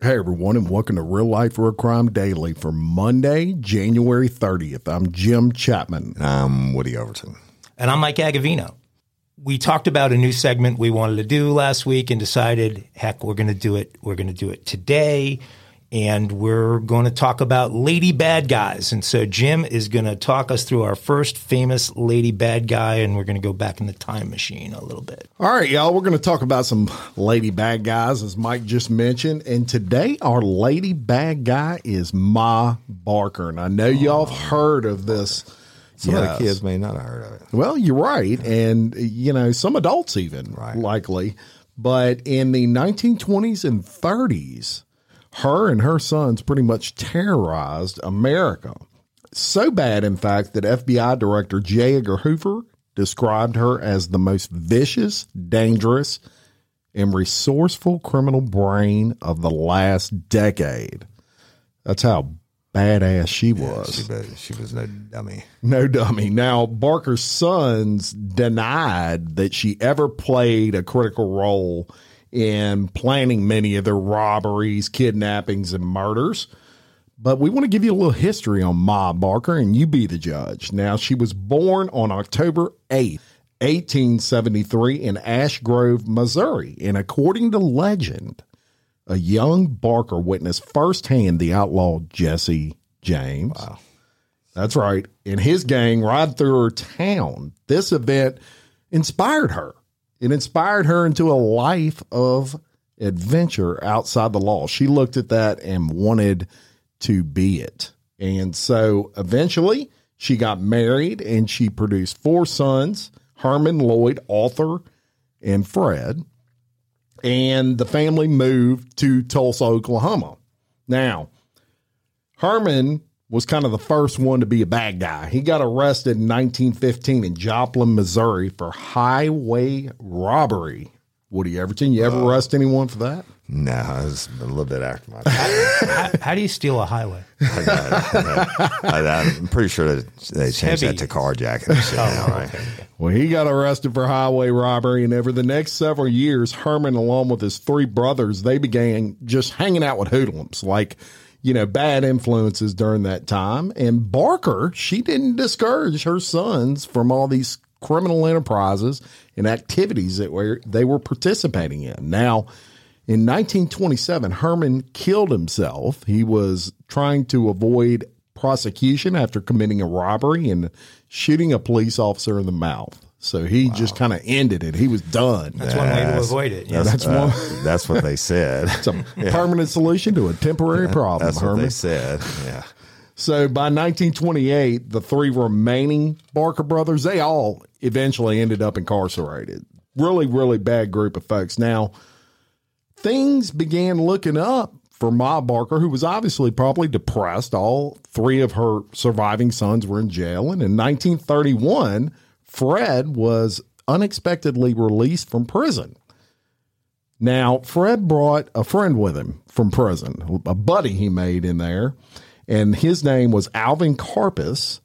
Hey everyone, and welcome to Real Life Real Crime Daily for Monday, January 30th. I'm Jim Chapman. I'm Woody Overton. And I'm Mike Agovino. We talked about a new segment we wanted to do last week and decided, heck, we're going to do it. We're going to do it today and we're going to talk about lady bad guys. And so Jim is going to talk us through our first famous lady bad guy, and we're going to go back in the time machine a little bit. All right, y'all, we're going to talk about some lady bad guys, as Mike just mentioned. And today, our lady bad guy is Ma Barker. And I know y'all have heard of this. Some yes. of the kids may not have heard of it. Well, you're right. And, you know, some adults even, right. likely. But in the 1920s and 30s, her and her sons pretty much terrorized America. So bad, in fact, that FBI Director J. Edgar Hoover described her as the most vicious, dangerous, and resourceful criminal brain of the last decade. That's how badass she was. Yeah, she, she was no dummy. No dummy. Now, Barker's sons denied that she ever played a critical role in planning many of their robberies, kidnappings, and murders. But we want to give you a little history on Ma Barker, and you be the judge. Now, she was born on October 8th, 1873, in Ash Grove, Missouri. And according to legend, a young Barker witnessed firsthand the outlaw Jesse James. Wow. That's right. And his gang ride through her town. This event inspired her it inspired her into a life of adventure outside the law. She looked at that and wanted to be it. And so eventually she got married and she produced four sons Herman, Lloyd, Arthur, and Fred. And the family moved to Tulsa, Oklahoma. Now, Herman was kind of the first one to be a bad guy. He got arrested in 1915 in Joplin, Missouri for highway robbery. Woody Overton, you ever uh, arrest anyone for that? No, I was a little bit after my time. how, how, do you steal a highway? I, am pretty sure that they changed that to carjacking. oh, right? Well, he got arrested for highway robbery, and over the next several years, Herman, along with his three brothers, they began just hanging out with hoodlums, like you know, bad influences during that time. And Barker, she didn't discourage her sons from all these criminal enterprises and activities that were they were participating in. Now, in 1927, Herman killed himself. He was trying to avoid prosecution after committing a robbery and shooting a police officer in the mouth. So he wow. just kind of ended it. He was done. That's, that's one way to avoid it. Yeah. That's, that's uh, one. that's what they said. it's a yeah. permanent solution to a temporary problem. That's Herman. what they said. Yeah. So by 1928, the three remaining Barker brothers, they all eventually ended up incarcerated. Really, really bad group of folks. Now, things began looking up for Ma Barker, who was obviously probably depressed. All three of her surviving sons were in jail. And in 1931, Fred was unexpectedly released from prison. Now, Fred brought a friend with him from prison, a buddy he made in there, and his name was Alvin Karpis,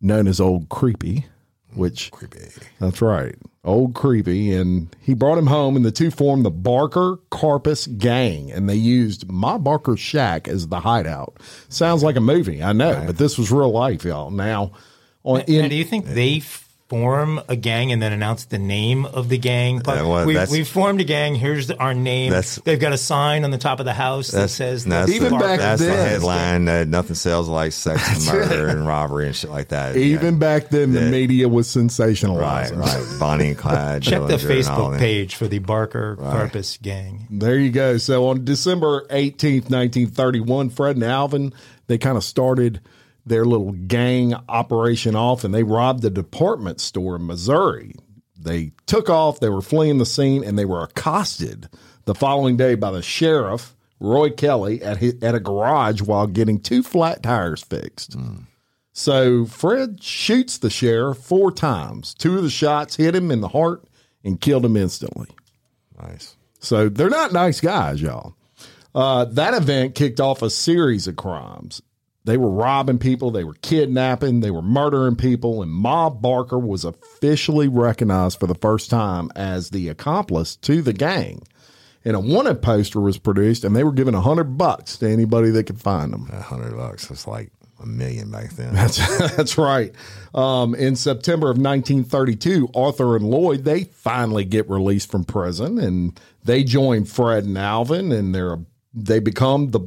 known as Old Creepy, which Creepy. that's right, Old Creepy, and he brought him home, and the two formed the Barker Karpis Gang, and they used my Barker shack as the hideout. Sounds like a movie, I know, but this was real life, y'all. Now, on Now, in, do you think they form a gang and then announce the name of the gang? Yeah, well, we, that's- we formed a gang. Here's the, our name. That's- They've got a sign on the top of the house that says that's the Even the, back that's the then- headline that nothing sells like sex and murder and robbery and shit like that. even Yeah. back then, the Yeah. media was sensationalized. right, right. Bonnie and Clyde. Check the Dillinger and Facebook page for the Barker Karpis gang. There you go. So on December 18th, 1931, Fred and Alvin, they kind of started their little gang operation off and they robbed a department store in Missouri. They took off, they were fleeing the scene, and they were accosted the following day by the sheriff, Roy Kelly, at, his, at a garage while getting two flat tires fixed. So Fred shoots the sheriff four times. Two of the shots hit him in the heart and killed him instantly. Nice. So they're not nice guys, y'all. Uh, that event kicked off a series of crimes. They were robbing people, they were kidnapping, they were murdering people, and Ma Barker was officially recognized for the first time as the accomplice to the gang. And a wanted poster was produced, and they were giving a hundred bucks to anybody that could find them. A hundred bucks. It's like a million back then. That's that's right. Um, in September of 1932, Arthur and Lloyd they finally get released from prison, and they join Fred and Alvin, and they're they become the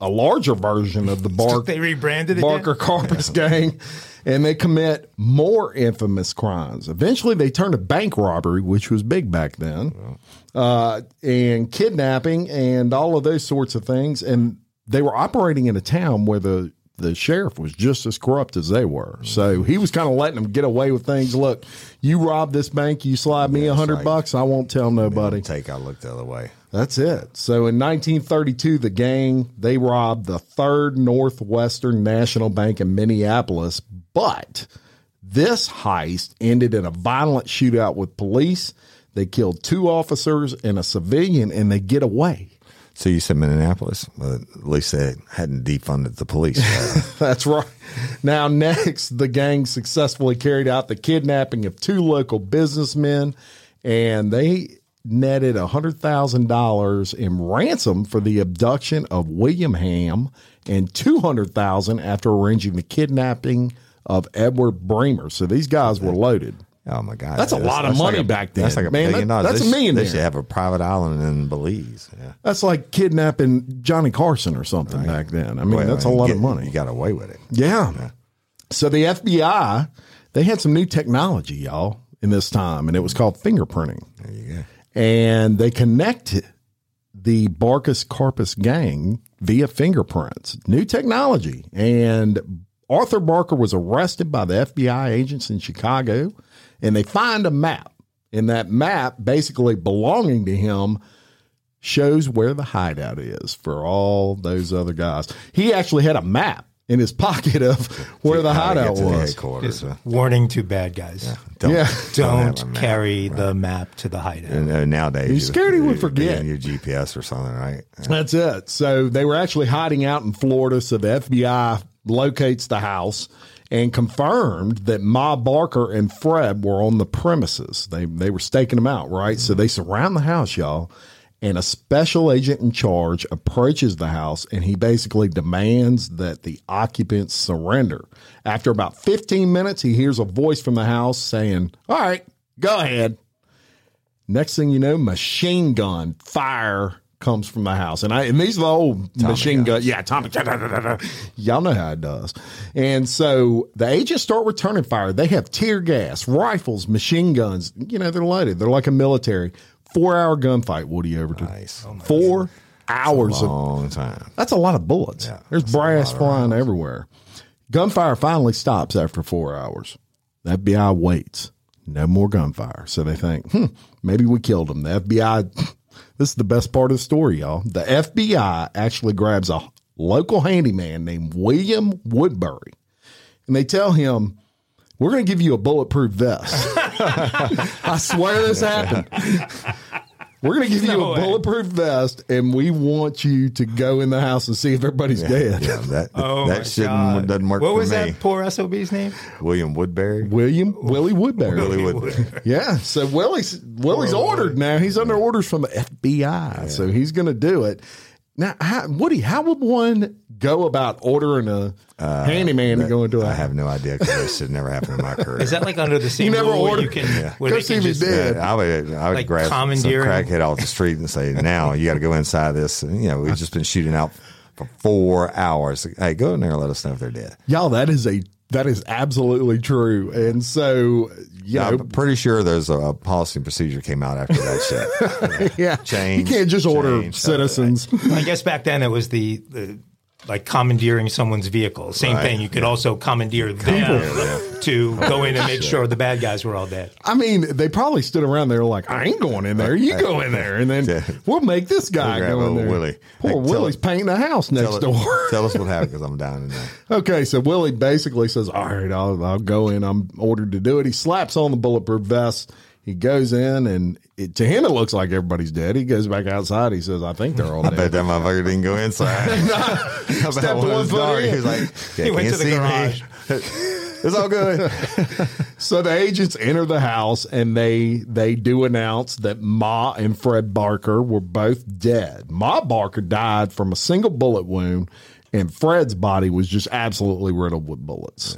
a larger version of the Bark They rebranded again? Barker Karpis gang, and they commit more infamous crimes. Eventually, they turn to bank robbery, which was big back then, uh, and kidnapping and all of those sorts of things. And they were operating in a town where the the sheriff was just as corrupt as they were. So he was kind of letting them get away with things. Look, you rob this bank, you slide me a hundred like- bucks, I won't tell nobody. Take I look the other way. That's it. So in 1932, the gang they robbed the Third Northwestern National Bank in Minneapolis, but this heist ended in a violent shootout with police. They killed two officers and a civilian, and they get away. So you said Minneapolis. Well, at least they hadn't defunded the police. That's right. Now, next, the gang successfully carried out the kidnapping of two local businessmen, and they netted $100,000 in ransom for the abduction of William Hamm and 200,000 after arranging the kidnapping of Edward Bremer. So these guys were loaded. Oh my god, That's a lot of money like a- back then. That's like a Man, billion that- dollars. that's They a sh- million They should have a private island in Belize. Yeah. That's like kidnapping Johnny Carson or something back then. I mean, Well, that's a lot get- of money. You got away with it. Yeah. So the FBI, they had some new technology, y'all, in this time, and it was called fingerprinting. There you go. And they connected the Barkus Karpis gang via fingerprints. New technology. And Arthur Barker was arrested by the FBI agents in Chicago, and they find a map. And that map, basically belonging to him, shows where the hideout is for all those other guys. He actually had a map in his pocket of where the How to get hideout to the was. headquarters. Warning to bad guys. Don't, Yeah. Don't, have a map. carry the map to the hideout. And, uh, nowadays, He's you- scared he would you- forget. your GPS or something, right? That's it. So they were actually hiding out in Florida. So the FBI locates the house and confirmed that Ma Barker and Fred were on the premises. They they were staking them out, right? So they surround the house, y'all. And a special agent in charge approaches the house and he basically demands that the occupants surrender. After about 15 minutes, he hears a voice from the house saying, All right, go ahead. Next thing you know, machine gun fire comes from the house, and I and these are the old machine gun. Yeah, Tommy. Y'all know how it does. And so the agents start returning fire. They have tear gas, rifles, machine guns. You know they're loaded. They're like a military. Four hour gunfight. Woody Overton. Nice. Oh, Four hours of Long time. that's a lot of bullets. There's brass flying everywhere. Gunfire finally stops after four hours. The FBI waits. No more gunfire. So they think, hmm, maybe we killed them. The FBI, this is the best part of the story, y'all. The FBI actually grabs a local handyman named William Woodbury and they tell him, we're going to give you a bulletproof vest. I swear this happened. We're going to give you a way. bulletproof vest, and we want you to go in the house and see if everybody's dead. Yeah, that Oh my that shouldn't God. doesn't work What for was me. that poor SOB's name? William Woodbury. William Willie Woodbury. Willie Woodbury. Yeah, so Willie's Willie's ordered now. He's under orders from the FBI, so he's going to do it. Now, how, Woody, how would one go about ordering a uh, handyman to go into a I have no idea because that should never happen in my career. Is that like under the same you never rule ordered- you can Yeah. where Go they see can just- dead. Yeah, I would, I would Like grab some commandeering? crackhead off the street and say, "Now you got to go inside this." And, you know, we've just been shooting out for four hours. Hey, go in there and let us know if they're dead. y'all? That is a that is absolutely true, and so you know, I'm pretty sure there's a, a policy and procedure came out after that shit. yeah, Change, you can't just order change, stuff. citizens. I guess back then it was the, the like commandeering someone's vehicle. Same Right. thing. You could also commandeer them to go in and make sure the bad guys were all dead. I mean, they probably stood around there like, I ain't going in there. You go in there, and then Yeah. we'll make this guy We'll go in there. Willie. Poor Hey, Willie's it- painting a house next Tell, door. it- tell us what happened because I'm down in there. Okay, so Willie basically says, "All right, I'll, I'll go in. I'm ordered to do it." He slaps on the bulletproof vest. He goes in, and it, to him, it looks like everybody's dead. He goes back outside. He says, "I think they're all dead. I bet that motherfucker didn't go inside. About Stepped one foot in. He was like, yeah, He went to the garage. it's all good. So the agents enter the house, and they they do announce that Ma and Fred Barker were both dead. Ma Barker died from a single bullet wound, and Fred's body was just absolutely riddled with bullets.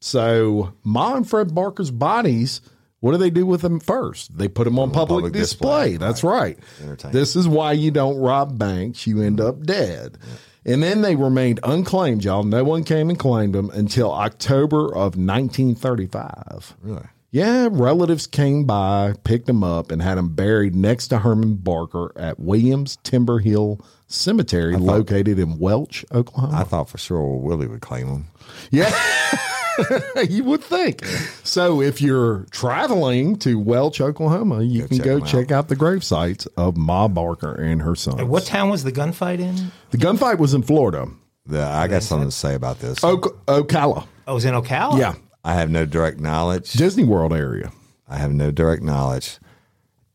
So Ma and Fred Barker's bodies. What do they do with them first? They put them on public, public display. display. That's right. Entertainment. This is why you don't rob banks. You end up dead. And then they remained unclaimed, y'all. No one came and claimed them until October of 1935. Really? Yeah, relatives came by, picked them up, and had them buried next to Herman Barker at Williams Timber Hill Cemetery, located in Welch, Oklahoma. I thought for sure Willie would claim them. Yeah. you would think. So if you're traveling to Welch, Oklahoma, you can check go 'em out. check out the grave sites of Ma Barker and her son. What town was the gunfight in? The gunfight was in Florida, The, I got something to say about this. Oak, Ocala. Oh, it was in Ocala. Yeah, I have no direct knowledge. Disney World area. I have no direct knowledge,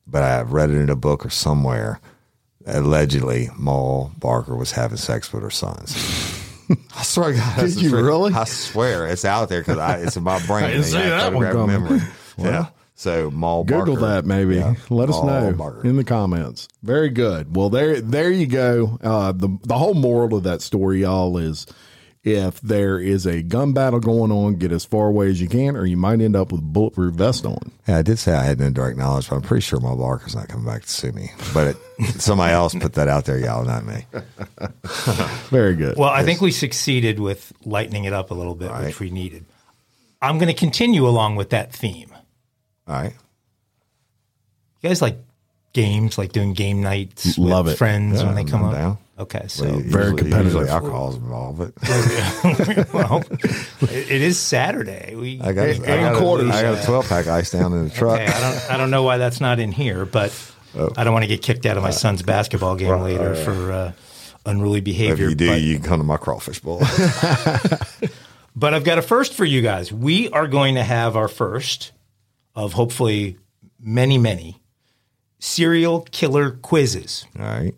but I've read it in a book or somewhere. Allegedly, Maul Barker was having sex with her sons. I swear, God, Did you really? I swear, it's out there because it's in my brain. I didn't see that one coming. memory. yeah. So Maul Google Barker. that maybe. Yeah. Let us know Barker. in the comments. Very good. Well, there, there you go. Uh, the the whole moral of that story, y'all, is if there is a gun battle going on, get as far away as you can, or you might end up with a bulletproof vest on. Yeah, I did say I had no direct knowledge, but I'm pretty sure Maul Barker's not coming back to sue me. But it, somebody else put that out there, y'all, not me. Very good. Well, I think we succeeded with lightening it up a little bit, which we needed. I'm going to continue along with that theme. All right. You guys like games, like doing game nights Love with it. friends Yeah, when they I'm- come up? down. Okay, so Very usually- competitive. Usually alcohol's involved, but well, it, it is Saturday. We I got, I got. A, I got a 12 pack ice down in the truck. Okay, I don't I don't know why that's not in here, but I don't want to get kicked out of my son's basketball game later for uh, unruly behavior. if behavior. you do, but, you can come to my crawfish bowl. but I've got a first for you guys. We are going to have our first of hopefully many, many serial killer quizzes. All right.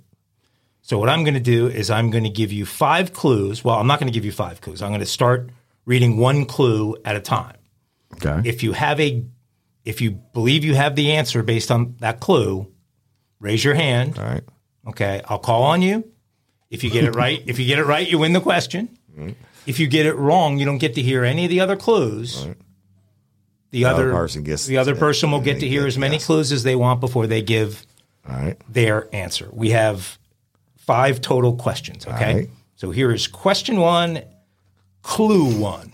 So what I'm going to do is I'm going to give you five clues. Well, I'm not going to give you five clues. I'm going to start reading one clue at a time. okay. If you have a if you believe you have the answer based on that clue, raise your hand. All right. Okay, I'll call on you. If you get it right, if you get it right, you win the question. If you get it wrong, you don't get to hear any of the other clues. The, other person gets the other person will get to hear as many clues as they want before they give All right. their answer. We have five total questions. Okay. right. So here is question one, clue one.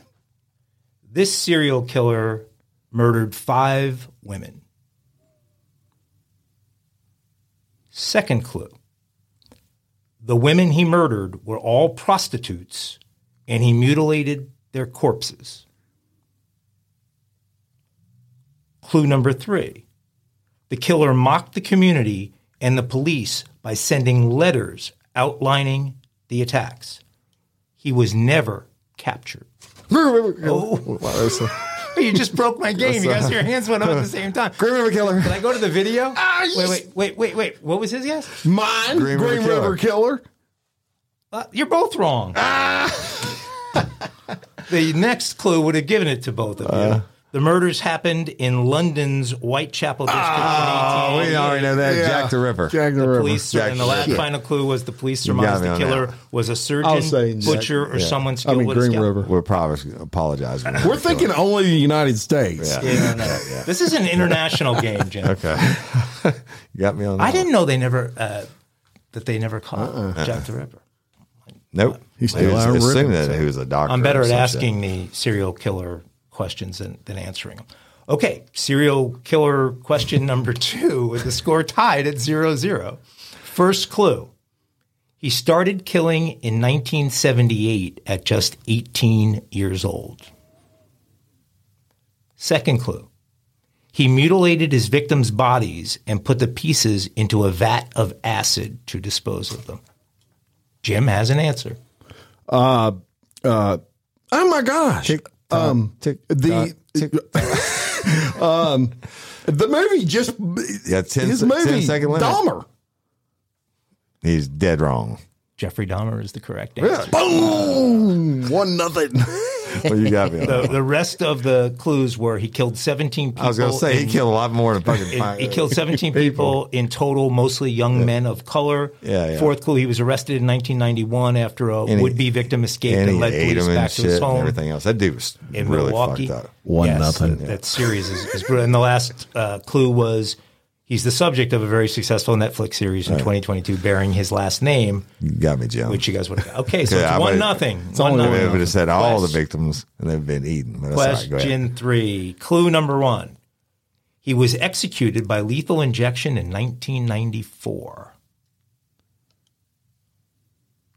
This serial killer murdered five women. Second clue. The women he murdered were all prostitutes and he mutilated their corpses. Clue number three. The killer mocked the community and the police by sending letters outlining the attacks. He was never captured. Oh. you just broke my game. You guys, your hands went up at the same time. Green River Killer. Can I go to the video? Ah, wait, wait, wait, wait, wait. What was his guess? Mine, Green Green, River River, Killer. Uh, you're both wrong. the next clue would have given it to both of you. The murders happened in London's Whitechapel district Oh, in we already know that. Yeah. Jack the Ripper. Jack the, The River. police, Jack and the last final clue was the police surmised the killer that. was a I was surgeon, saying Jack. butcher, or Yeah. someone I mean, with a Green scalpel. River. We're probably apologize. We're thinking only the United States. Yeah. Yeah, no, no. This is an international game, Jim. Okay. you got me on that. I didn't know they never uh, that they never caught Uh-uh. Jack the Ripper. Nope. He's He still was out assuming that he was a doctor. I'm better at some shit. asking the serial killer questions than, than answering them. Okay, serial killer question number two with the score tied at 0 0. First clue. He started killing in 1978 at just 18 years old. Second clue. He mutilated his victims' bodies and put the pieces into a vat of acid to dispose of them. Jim has an answer. Uh, oh my gosh. Um, tick, the tick, um, the movie just Yeah, 10 his movie second limit. Dahmer. He's dead wrong. Jeffrey Dahmer is the correct answer. Boom, one nothing. Well, you got me. The, the rest of the clues were he killed 17 people. I was going to say he killed a lot more than fucking. five- he killed 17 people in total, mostly young men of color. Yeah, yeah. Fourth clue, he was arrested in 1991 after a And would-be victim escaped and and, led police him back to shit his and home everything else. That dude was in really Milwaukee. fucked up. One Yes, nothing. That, that series is, is brilliant. And the last uh, clue was he's the subject of a very successful Netflix series in 2022 bearing his last name, You got me, Jim. which you guys would have got. Okay, so Yeah, it's one nothing. It's One only nothing. would have said all the victims and they've been eaten. But that's all right. Go ahead. Question three. Clue number one. He was executed by lethal injection in 1994.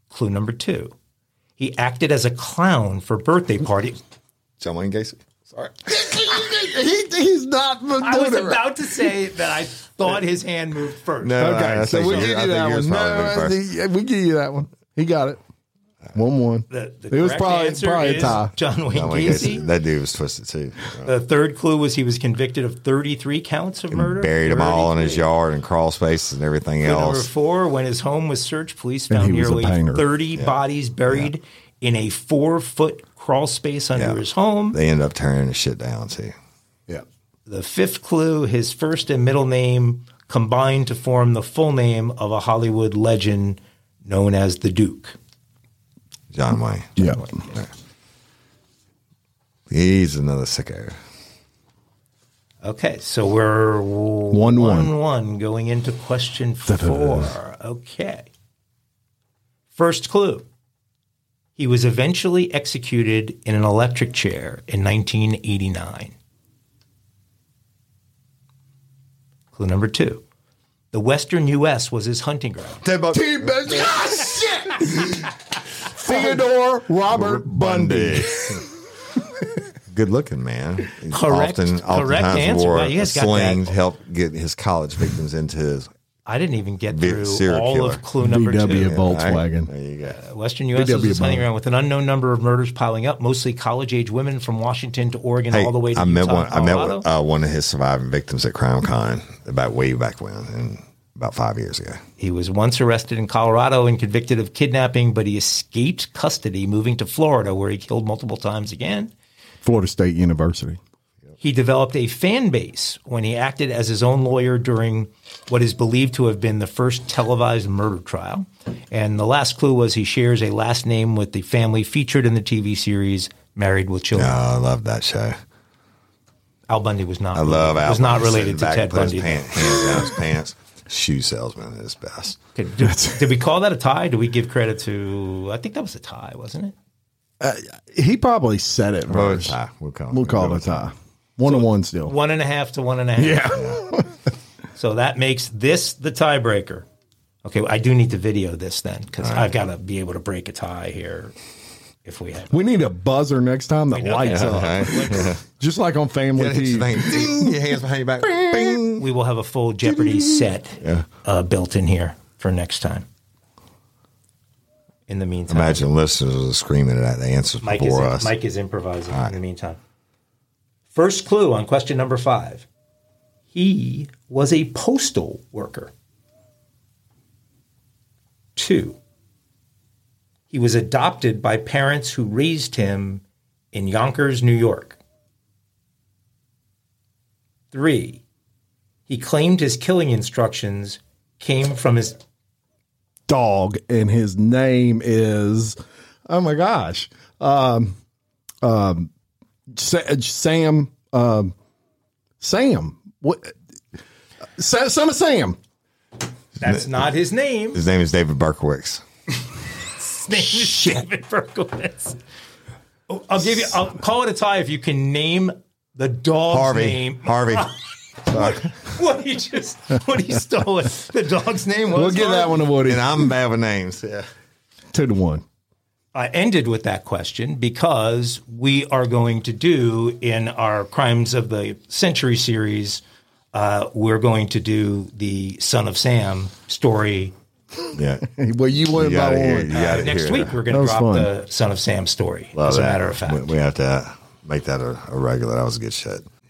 Clue number two. He acted as a clown for birthday parties. John Wayne Gacy. Sorry. he, he's not doing I was it right. about to say that I thought his hand moved first. No, Okay, I so think we yours- give you that one. No, been first. the- we give you that one. He got it. One one. The, the it was probably probably a tie. John Wayne John Wayne Gacy. Gacy. That dude was twisted too. The third clue was he was convicted of 33 counts of murder. Buried them all in his yard and crawl spaces and everything Clue number four, when his home was searched, police found he was a nearly painter. 30 bodies buried in a four foot crawl space under Yeah. his home. They end up tearing the shit down too. Yeah. The fifth clue, his first and middle name combined to form the full name of a Hollywood legend known as the Duke. John Wayne. Yeah. He's another sicko. Okay, so we're One, one, one. one going into question four. Okay. First clue. He was eventually executed in an electric chair in 1989. Clue number two. The Western U.S. was his hunting ground. T- ah, shit. Theodore Robert Bundy. Good looking man. He Correct- Often, correct oftentimes answer. wore Wow, you a guys got sling that. to help get his college victims into his I didn't even get Big through serial all killer. of clue number VW two. Volkswagen. There you go. Western U.S. VW was his hunting bomb. with an unknown number of murders piling up, mostly college-age women from Washington to Oregon, Hey, all the way to I Utah met and one. I met Colorado. with, uh, one of his surviving victims at CrimeCon about way back when, and about five years ago. He was once arrested in Colorado and convicted of kidnapping, but he escaped custody, moving to Florida, where he killed multiple times again. Florida State University. He developed a fan base when he acted as his own lawyer during what is believed to have been the first televised murder trial. And the last clue was he shares a last name with the family featured in the TV series Married with Oh, Children. I love that show. Al Bundy was not. I love Al. was not related to sitting Ted and put his Bundy. Pant, hands down his pants. Shoe salesman is best. Okay, did, did we call that a tie? Do we give credit to? I think that was a tie, wasn't it? Uh, he probably said it Well, first. tie. We'll call, We'll call it a tie. One to one still. One and a half to one and a half. Yeah. So that makes this the tiebreaker. Okay, I do need to video this then because I've got to be able to break a tie here if we have. We need a buzzer next time that lights up. Okay. Just like on Family Yeah, hit your Feud. Ding, your hands behind your back. Bing. We will have a full Jeopardy set uh, built in here for next time. In the meantime, Imagine listeners are screaming at the answers Mike is, before us. Mike is improvising in the meantime. First clue on question number five. He was a postal worker. Two. He was adopted by parents who raised him in Yonkers, New York. Three. He claimed his killing instructions came from his Dog, and his name is, oh my gosh, um, um, Sam, um, Sam, what? Son of Sam. That's not his name. His name is David Berkowitz. His name is David Berkowitz. I'll give you. I'll call it a tie if you can name the dog's Harvey. name. Harvey. Sorry. What he just what he stole it. The dog's name was. We'll give that one to Woody. and I'm bad with names. Yeah. Two to one. I ended with that question because we are going to do in our Crimes of the Century series. Uh, we're going to do the Son of Sam story Yeah. Well, you won You by hear- one. you gotta next week. that. We're going to drop fun. the Son of Sam story. Love as a matter of fact, We, we have to make that a, a regular. That was a good shit.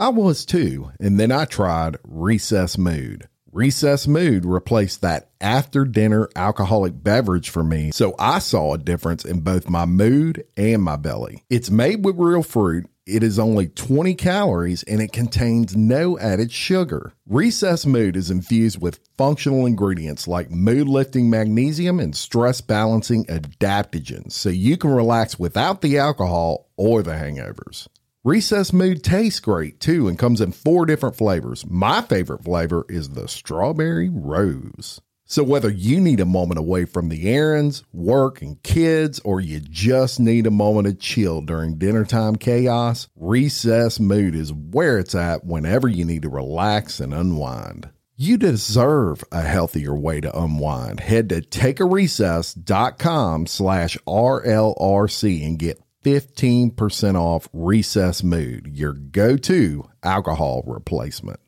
I was too, and then I tried Recess Mood. Recess Mood replaced that after dinner alcoholic beverage for me, so I saw a difference in both my mood and my belly. It's made with real fruit. It is only 20 calories and it contains no added sugar. Recess Mood is infused with functional ingredients like mood lifting magnesium and stress balancing adaptogens so you can relax without the alcohol or the hangovers. Recess Mood tastes great too and comes in four different flavors. My favorite flavor is the strawberry rose. So, whether you need a moment away from the errands, work, and kids, or you just need a moment of chill during dinner time chaos, Recess Mood is where it's at whenever you need to relax and unwind. You deserve a healthier way to unwind. Head to takearecess.com slash RLRC and get 15% off Recess Mood, your go to alcohol replacement.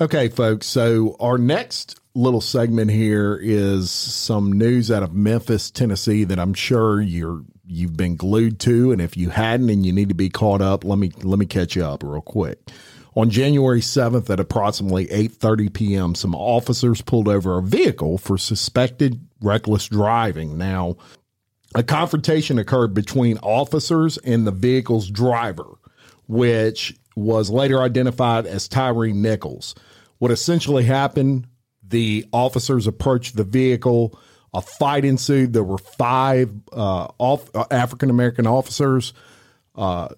Okay, folks. So, our next little segment here is some news out of Memphis, Tennessee that I'm sure you're you've been glued to and if you hadn't and you need to be caught up, let me let me catch you up real quick. On January 7th at approximately 8:30 p.m., some officers pulled over a vehicle for suspected reckless driving. Now, a confrontation occurred between officers and the vehicle's driver, which was later identified as Tyre Nichols. What essentially happened, the officers approached the vehicle, a fight ensued. There were five uh, uh, African American officers uh,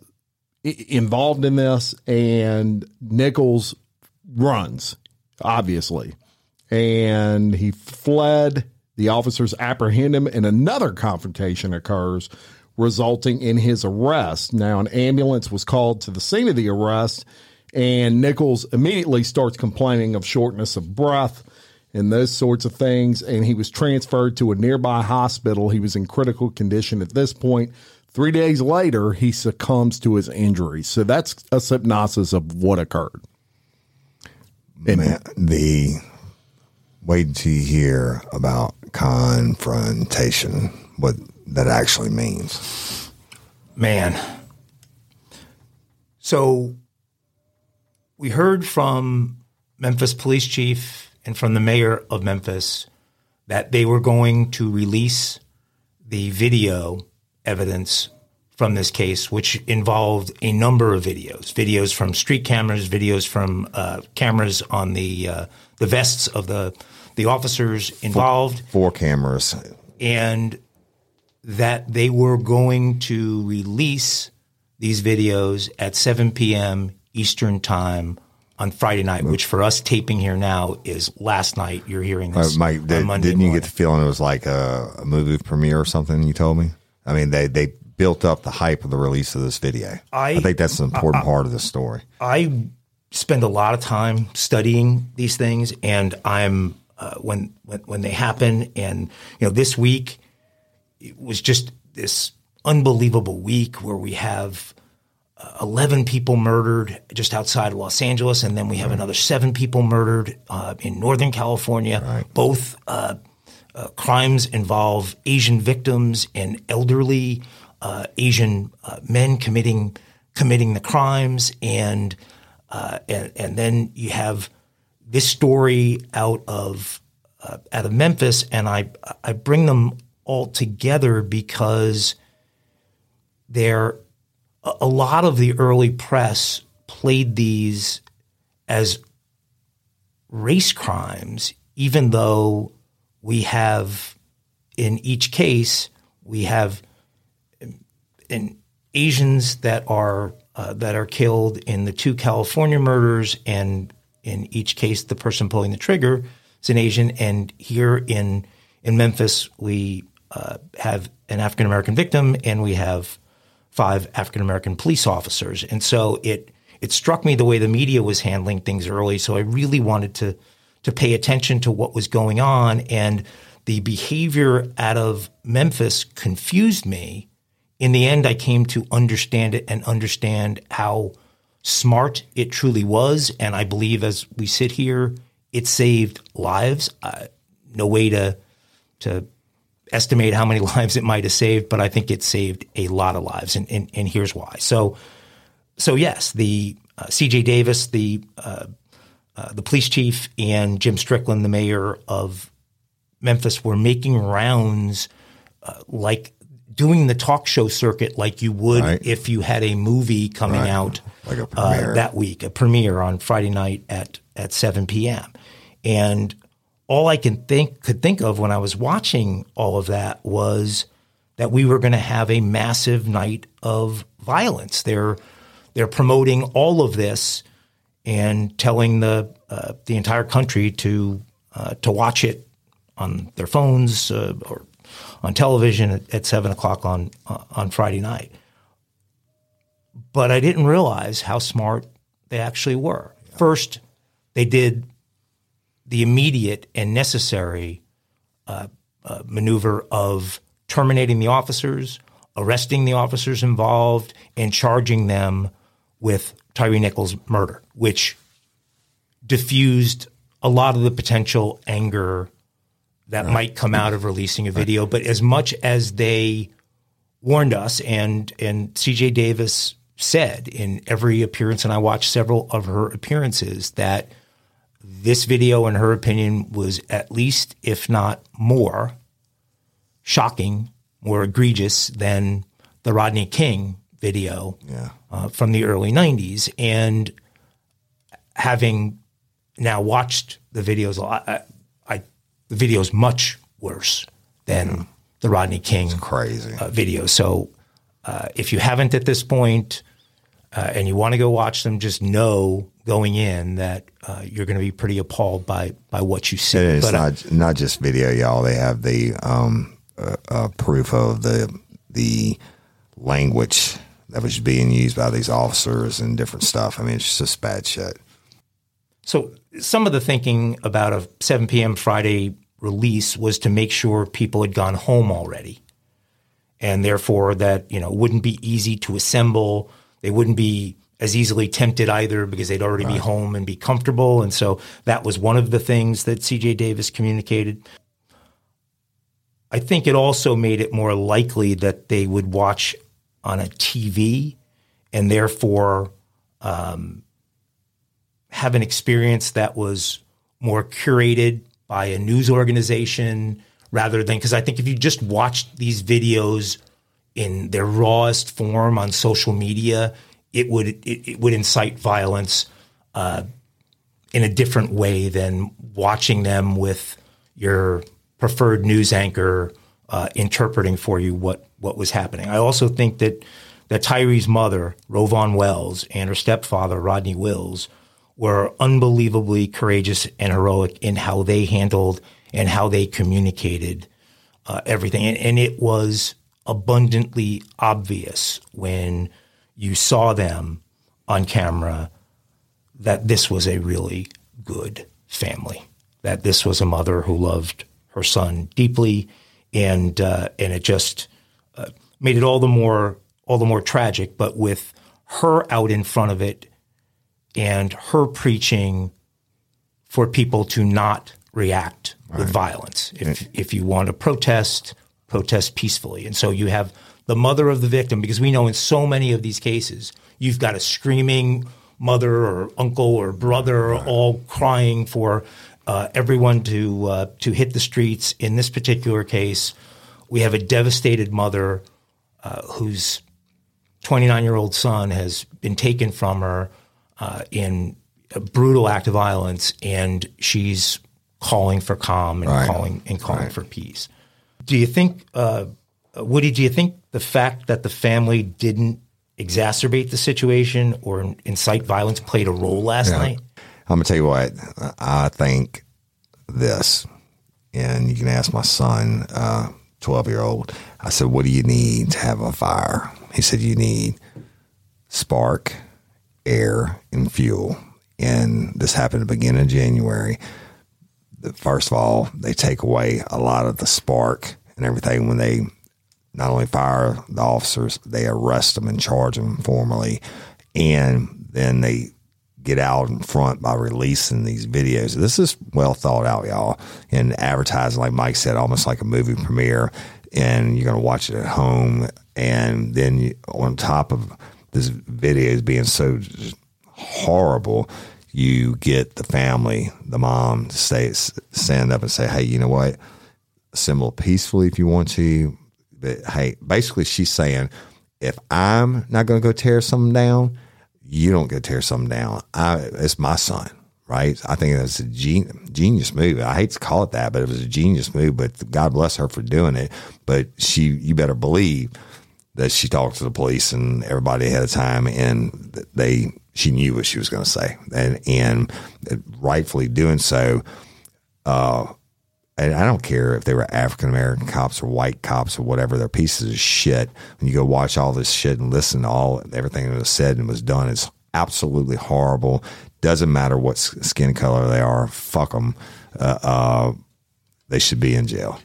i- involved in this, and Nichols runs, obviously and he fled. The officers apprehend him, and another confrontation occurs, resulting in his arrest. Now, an ambulance was called to the scene of the arrest, and Nichols immediately starts complaining of shortness of breath and those sorts of things. And he was transferred to a nearby hospital. He was in critical condition at this point. Three days later, he succumbs to his injuries. So that's a synopsis of what occurred. Man, the wait till you hear about confrontation, what that actually means. Man. So we heard from Memphis police chief and from the mayor of Memphis that they were going to release the video evidence from this case, which involved a number of videos, videos from street cameras, videos from uh, cameras on the uh, the vests of the the officers involved, Four cameras. and that they were going to release these videos at 7 p.m. Eastern time on Friday night, which for us taping here now is last night. You're hearing Uh, this Mike, on did, Monday didn't you get the feeling it was like a, a movie premiere or something? You told me. I mean, they they built up the hype of the release of this video. I- think that's an important part of the story. I spend a lot of time studying these things, and I'm uh, when, when when they happen, and you know, this week it was just this unbelievable week where we have uh, 11 people murdered just outside of Los Angeles, and then we have another seven people murdered uh, in Northern California. Both uh, uh, crimes involve Asian victims and elderly uh, Asian uh, men committing committing the crimes, and uh, and and then you have this story out of uh, out of Memphis, and I I bring them all together because they're a a lot of the early press played these as race crimes, even though we have in each case we have in Asians that are uh, that are killed in the two California murders, and in each case, the person pulling the trigger is an Asian. And here in in Memphis, we uh, have an African American victim, and we have five African American police officers. And so it it struck me the way the media was handling things early. So I really wanted to to pay attention to what was going on, and the behavior out of Memphis confused me in the end, I came to understand it and understand how smart it truly was. And I believe as we sit here, it saved lives. Uh, no way to to estimate how many lives it might have saved, but I think it saved a lot of lives. And and, and here's why. So so yes, the uh, C.J. Davis, the uh, uh, the police chief, and Jim Strickland, the mayor of Memphis, were making rounds uh, like doing the talk show circuit like you would Right. if you had a movie coming out Like a uh, that week, a premiere on Friday night at at 7 p.m. And all I can think could think of when I was watching all of that was that we were going to have a massive night of violence. They're they're promoting all of this and telling the uh, the entire country to uh, to watch it on their phones uh, or on television at, at seven o'clock on uh, on Friday night. But I didn't realize how smart they actually were. First, they did the immediate and necessary uh, uh, maneuver of terminating the officers, arresting the officers involved, and charging them with Tyre Nichols' murder, which diffused a lot of the potential anger that might come out of releasing a video. But as much as they warned us, and and C.J. Davis said in every appearance, and I watched several of her appearances that this video, in her opinion, was at least, if not more, shocking, more egregious than the Rodney King video uh, from the early '90s. And having now watched the videos, a lot, the video is much worse than the Rodney King Crazy. uh, videos. So uh, if you haven't at this point, uh, and you want to go watch them, just know going in that uh, you're going to be pretty appalled by by what you see. It's But, uh, not not just video, y'all. They have the um, uh, uh, proof of the the language that was being used by these officers and different stuff. I mean, it's just bad shit. So some of the thinking about a 7 p.m. Friday release was to make sure people had gone home already. And therefore that, you know, wouldn't be easy to assemble. They wouldn't be as easily tempted either because they'd already right. be home and be comfortable. And so that was one of the things that CJ Davis communicated. I think it also made it more likely that they would watch on a TV and therefore um, have an experience that was more curated by a news organization rather than because I think if you just watched these videos in their rawest form on social media, it would it, it would incite violence uh, in a different way than watching them with your preferred news anchor uh, interpreting for you what what was happening. I also think that that Tyre's mother, RowVaughn Wells, and her stepfather, Rodney Wells, were unbelievably courageous and heroic in how they handled and how they communicated uh, everything. And, and, it was abundantly obvious when you saw them on camera that this was a really good family, that this was a mother who loved her son deeply. And, uh, and it just uh, made it all the more all the more tragic. But with her out in front of it, and her preaching for people to not react right. with violence. If if you want to protest, protest peacefully. And so you have the mother of the victim because we know in so many of these cases you've got a screaming mother or uncle or brother right. all crying for uh, everyone to uh, to hit the streets. In this particular case, we have a devastated mother uh, whose 29 year old son has been taken from her uh, in a brutal act of violence, and she's calling for calm and right. calling and calling right. for peace. Do you think, uh, Woody? Do you think the fact that the family didn't exacerbate the situation or incite violence played a role last yeah. night? I'm gonna tell you what I think. This, and you can ask my son, twelve uh, year old. I said, "What do you need to have a fire?" He said, "You need spark, air and fuel. And this happened at the beginning of January. First of all, they take away a lot of the spark and everything when they not only fire the officers, they arrest them and charge them formally. And then they get out in front by releasing these videos. This is well thought out, y'all, and advertising, like Mike said, almost like a movie premiere. And you're going to watch it at home. And then you, on top of this video is being so horrible, you get the family, the mom, to say stand up and say, "Hey, you know what? Assemble peacefully if you want to." But hey, basically, she's saying, if I'm not going to go tear something down, you don't go tear something down. I, it's my son, right? I think that's a gen- genius move. I hate to call it that, but it was a genius move. But God bless her for doing it. But she, you better believe that she talked to the police and everybody ahead of time, and they she knew what she was going to say, and and rightfully doing so. Uh, and I don't care if they were African American cops or white cops or whatever, they're pieces of shit. When you go watch all this shit and listen to all everything that was said and was done, it's absolutely horrible. Doesn't matter what skin color they are, fuck them. Uh, uh, they should be in jail.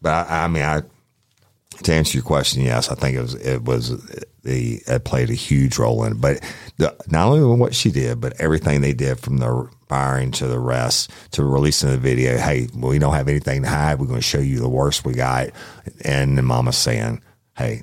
But I, I mean, I to answer your question, yes, I think it was it was the it played a huge role in it. But the, not only what she did, but everything they did from the firing to the rest to releasing the video. Hey, we don't have anything to hide. We're going to show you the worst we got. And the mama saying, "Hey,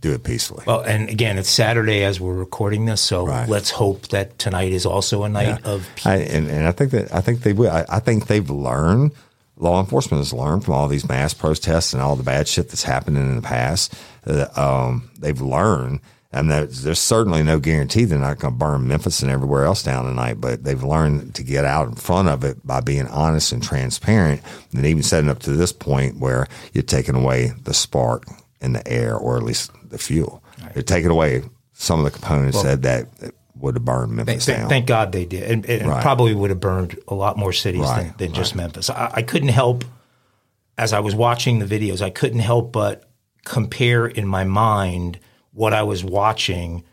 do it peacefully." Well, and again, it's Saturday as we're recording this, so right. let's hope that tonight is also a night yeah. of. I, and, and I think that I think they will. I, I think they've learned law enforcement has learned from all these mass protests and all the bad shit that's happened in the past. Uh, um, they've learned, and there's, there's certainly no guarantee they're not going to burn Memphis and everywhere else down tonight. But they've learned to get out in front of it by being honest and transparent, and even setting up to this point where you're taking away the spark in the air, or at least the fuel. Right. They're taking away some of the components well, that that would have burned Memphis thank, down. Thank God they did, and, and right. probably would have burned a lot more cities right. than, than right. just Memphis. I, I, couldn't help, as I was watching the videos, I couldn't help but compare in my mind what I was watching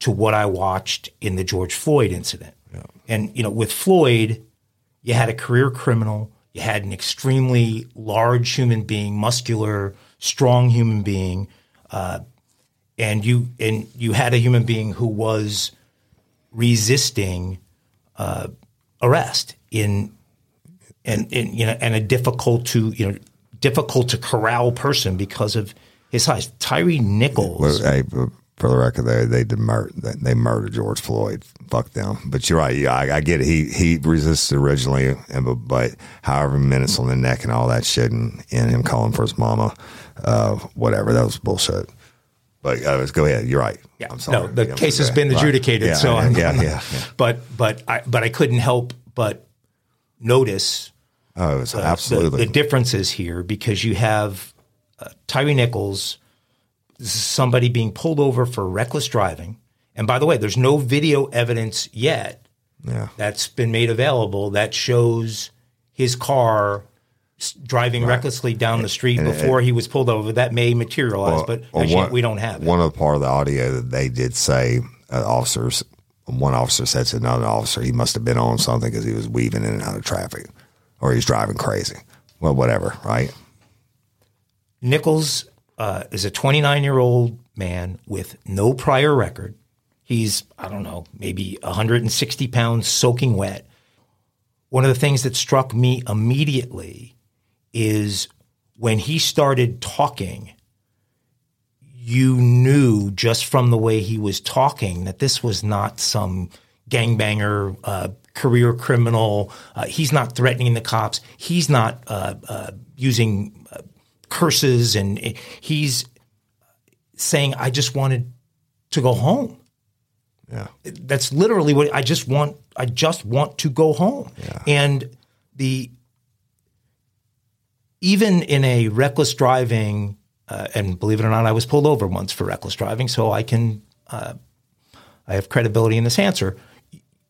to what I watched in the George Floyd incident. Yeah. And you know, with Floyd, you had a career criminal, you had an extremely large human being, muscular, strong human being, uh, and you and you had a human being who was resisting uh, arrest in and, you know and a difficult to you know difficult to corral person because of his size. Tyre Nichols. Well, hey, for the record, they they they murdered George Floyd. Fuck them. But you're right. Yeah, I, I get it. He he resisted originally, and but, but however minutes on the neck and all that shit, and, and him calling for his mama, uh, whatever. That was bullshit. But uh, go ahead. You're right. Yeah. I'm sorry. No, the case has been adjudicated. Yeah, so yeah, I'm, yeah, yeah, yeah. But but I but I couldn't help but notice Oh, it's the- absolutely. the, differences here because you have uh, Tyre Nichols, somebody being pulled over for reckless driving. And by the way, there's no video evidence yet yeah. that's been made available that shows his car driving recklessly down the street before he was pulled over. That may materialize, but Well, one- we don't have it. One of the part of the audio that they did say, uh, officers, one officer said to another officer, he must have been on something because he was weaving in and out of traffic, or he's driving crazy. Well, whatever, right? Nichols uh, is a 29 year old man with no prior record. He's, I don't know, maybe 160 pounds soaking wet. One of the things that struck me immediately is when he started talking, you knew just from the way he was talking that this was not some gangbanger, uh, career criminal. Uh, he's not threatening the cops. He's not uh, uh, using uh, curses, and he's saying, "I just wanted to go home." Yeah. That's literally what I just want. I just want to go home. And the even in a reckless driving, uh, and believe it or not, I was pulled over once for reckless driving, so I can uh, I have credibility in this answer.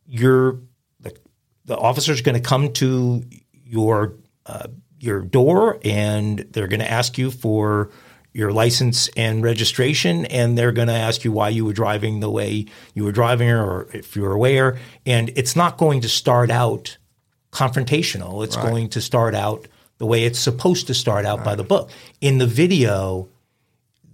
You're the, the officer's going to come to your uh, your door and they're going to ask you for your license and registration, and they're going to ask you why you were driving the way you were driving, or if you're aware. And it's not going to start out confrontational. It's going to start out the way it's supposed to start out by the book. In the video,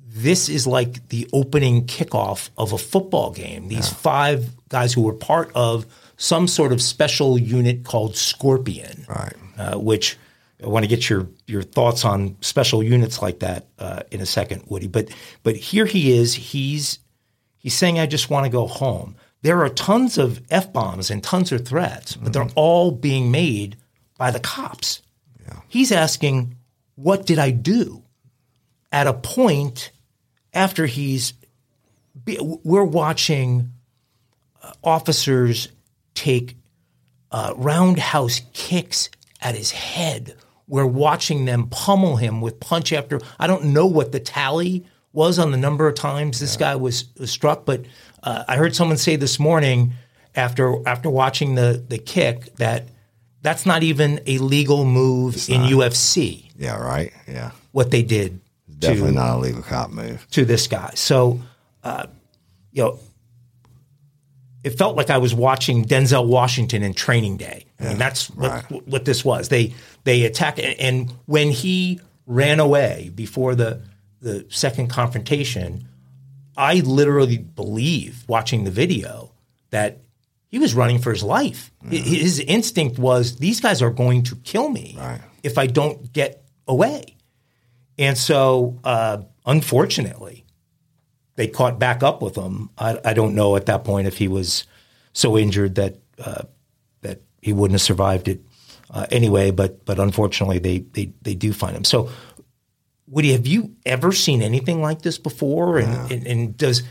this is like the opening kickoff of a football game. These five guys who were part of some sort of special unit called Scorpion, Right. uh, which I want to get your your thoughts on special units like that uh, in a second, Woody. But but here he is. He's he's saying, "I just want to go home." There are tons of f bombs and tons of threats, but they're all being made by the cops. He's asking, "What did I do?" At a point after he's, we're watching uh, officers take uh, roundhouse kicks at his head. We're watching them pummel him with punch after. I don't know what the tally was on the number of times this guy was, was struck, but uh, I heard someone say this morning after after watching the the kick that that's not even a legal move in UFC. Yeah, right. Yeah. What they did Definitely to not a legal cop move. to this guy. So, uh, you know, it felt like I was watching Denzel Washington in Training Day. I mean, that's what, what this was. They they attacked, and when he ran away before the the second confrontation, I literally believe watching the video that he was running for his life. Hi- His instinct was these guys are going to kill me if I don't get away. And so, uh, unfortunately, they caught back up with him. I, I don't know at that point if he was so injured that uh, that he wouldn't have survived it uh, anyway. But but unfortunately, they, they they do find him. So, Woody, have you ever seen anything like this before? And and, and does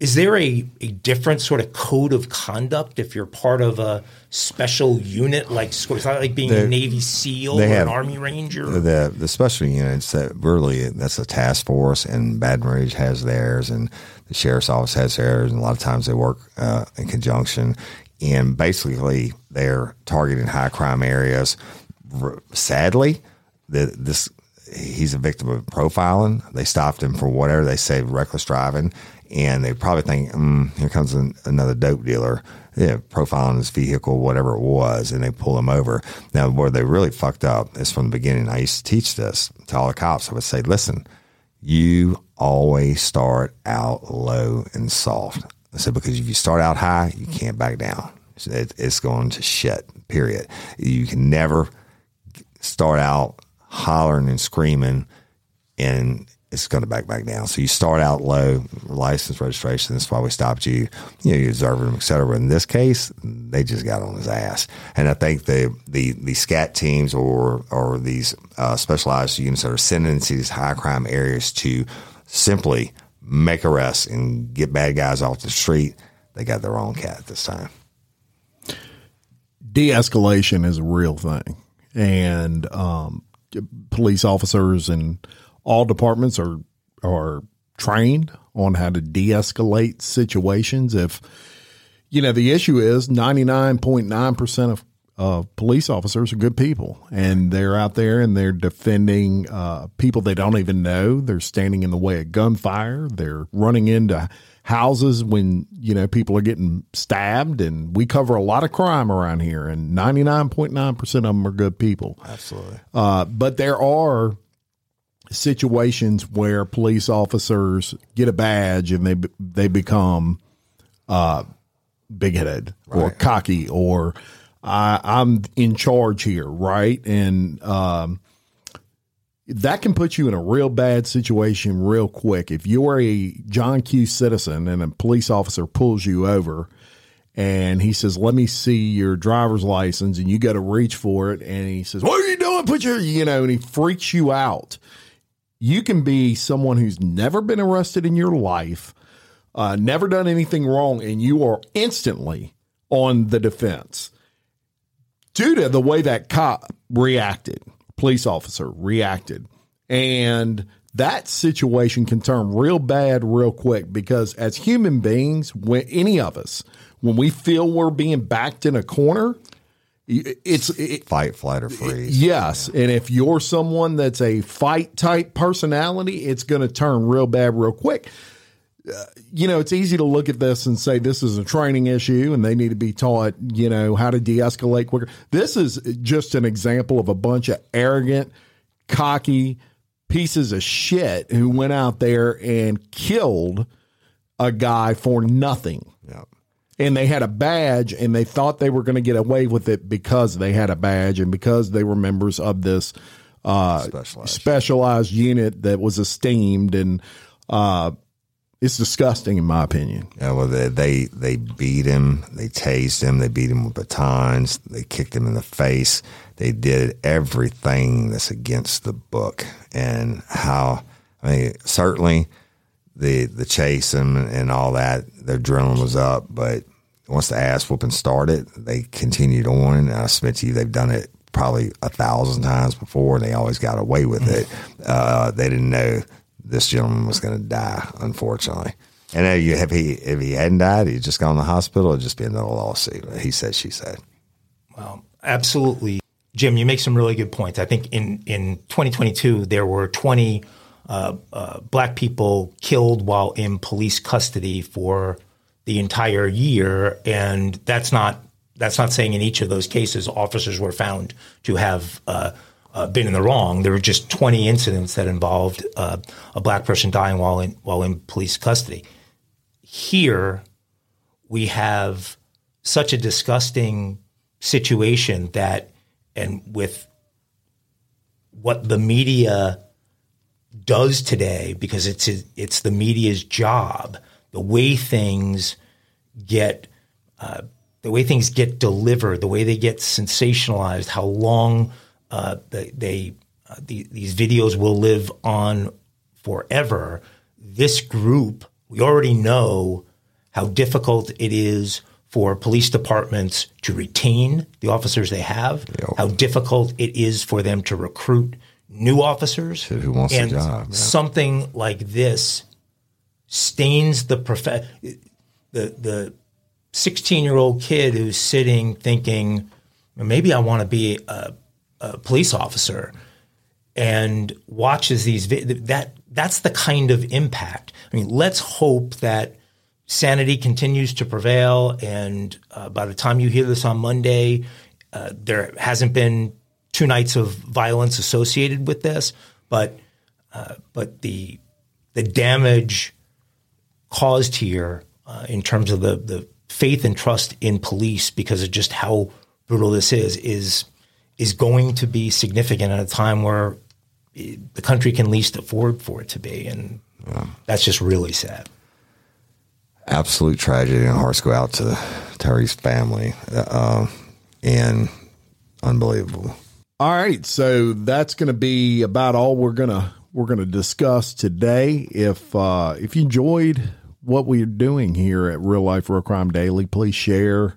is there a, a different sort of code of conduct if you're part of a special unit like it's not like being a Navy SEAL or they an Army Ranger? The the special units that really that's a task force, and Baton Rouge has theirs, and the sheriff's office has theirs, and a lot of times they work uh, in conjunction. And basically, they're targeting high crime areas. Sadly, the, this he's a victim of profiling. They stopped him for whatever they say reckless driving, and they probably think, mm, "Here comes an, another dope dealer." yeah, profiling his vehicle, whatever it was, and they pull him over. Now, where they really fucked up is from the beginning. I used to teach this to all the cops. I would say, listen, you always start out low and soft. I said, because if you start out high, you can't back down. It, it's going to shit, period. You can never start out hollering and screaming and it's going to back back down. So you start out low, license registration. That's why we stopped you. You know, you observed him, et cetera. In this case, they just got on his ass. And I think the the the scat teams or or these uh, specialized units that are sending into these high crime areas to simply make arrests and get bad guys off the street, they got the wrong cat this time. De-escalation is a real thing, and um, police officers and all departments are are trained on how to de-escalate situations. If you know the issue is ninety nine point nine percent of uh, police officers are good people, and they're out there and they're defending uh, people they don't even know. They're standing in the way of gunfire. They're running into houses when you know people are getting stabbed, and we cover a lot of crime around here. And ninety nine point nine percent of them are good people. Absolutely. Uh, but there are situations where police officers get a badge and they they become uh, big headed right. or cocky or I, I'm in charge here, right? And um, that can put you in a real bad situation real quick. If you're a John Q citizen and a police officer pulls you over and he says, "Let me see your driver's license," and you got to reach for it, and he says, "What are you doing? Put your," you know, and he freaks you out you can be someone who's never been arrested in your life, uh, never done anything wrong, and you are instantly on the defense due to the way that cop reacted, police officer reacted. And that situation can turn real bad real quick because as human beings, when any of us, when we feel we're being backed in a corner, it's it, fight, flight, or freeze. Yes, yeah. and if you're someone that's a fight type personality, it's going to turn real bad real quick. Uh, you know, it's easy to look at this and say this is a training issue, and they need to be taught, you know, how to de-escalate quicker. This is just an example of a bunch of arrogant, cocky pieces of shit who went out there and killed a guy for nothing. And they had a badge and they thought they were going to get away with it because they had a badge and because they were members of this uh, specialized. specialized. unit that was esteemed and uh, it's disgusting in my opinion. Yeah, well, they, they they beat him, they tased him, they beat him with batons, they kicked him in the face, they did everything that's against the book. And how I mean, certainly the the chase and, and all that, their adrenaline was up. But once the ass whooping started, they continued on. And I submit to you, they've done it probably a thousand times before, and they always got away with it. Uh, they didn't know this gentleman was going to die, unfortunately. And if he if he hadn't died, he'd just gone to the hospital. It'd just be another lawsuit. He said, she said. Well, absolutely, Jim. You make some really good points. I think in in 2022 there were 20 uh, uh, black people killed while in police custody for the entire year, and that's not that's not saying in each of those cases officers were found to have uh, uh, been in the wrong. There were just 20 incidents that involved uh, a black person dying while in while in police custody. Here, we have such a disgusting situation that, and with what the media does today because it's it's the media's job. The way things get uh, the way things get delivered, the way they get sensationalized, how long uh, they, they uh, the, these videos will live on forever. This group, we already know how difficult it is for police departments to retain the officers they have, yep. how difficult it is for them to recruit new officers who wants and the job. Yeah. Something like this stains the prof- the the 16 year old kid who's sitting thinking maybe I want to be a, a, police officer and watches these that that's the kind of impact. I mean, let's hope that sanity continues to prevail, and uh, by the time you hear this on Monday, uh, there hasn't been two nights of violence associated with this, but uh, but the the damage caused here uh, in terms of the the faith and trust in police because of just how brutal this is is is going to be significant at a time where the country can least afford for it to be, and yeah. that's just really sad. Absolute tragedy, and hearts go out to Terry's family, uh, and unbelievable. All right, so that's going to be about all we're gonna we're gonna discuss today. If uh, if you enjoyed what we're doing here at Real Life Real Crime Daily, please share,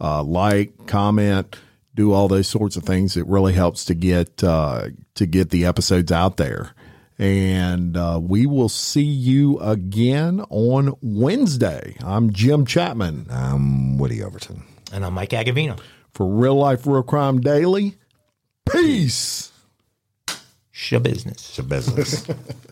uh, like, comment do all those sorts of things. It really helps to get uh, to get the episodes out there. And uh, we will see you again on Wednesday. I'm Jim Chapman. I'm Woody Overton. And I'm Mike Agovino. For Real Life Real Crime Daily, peace. Show business.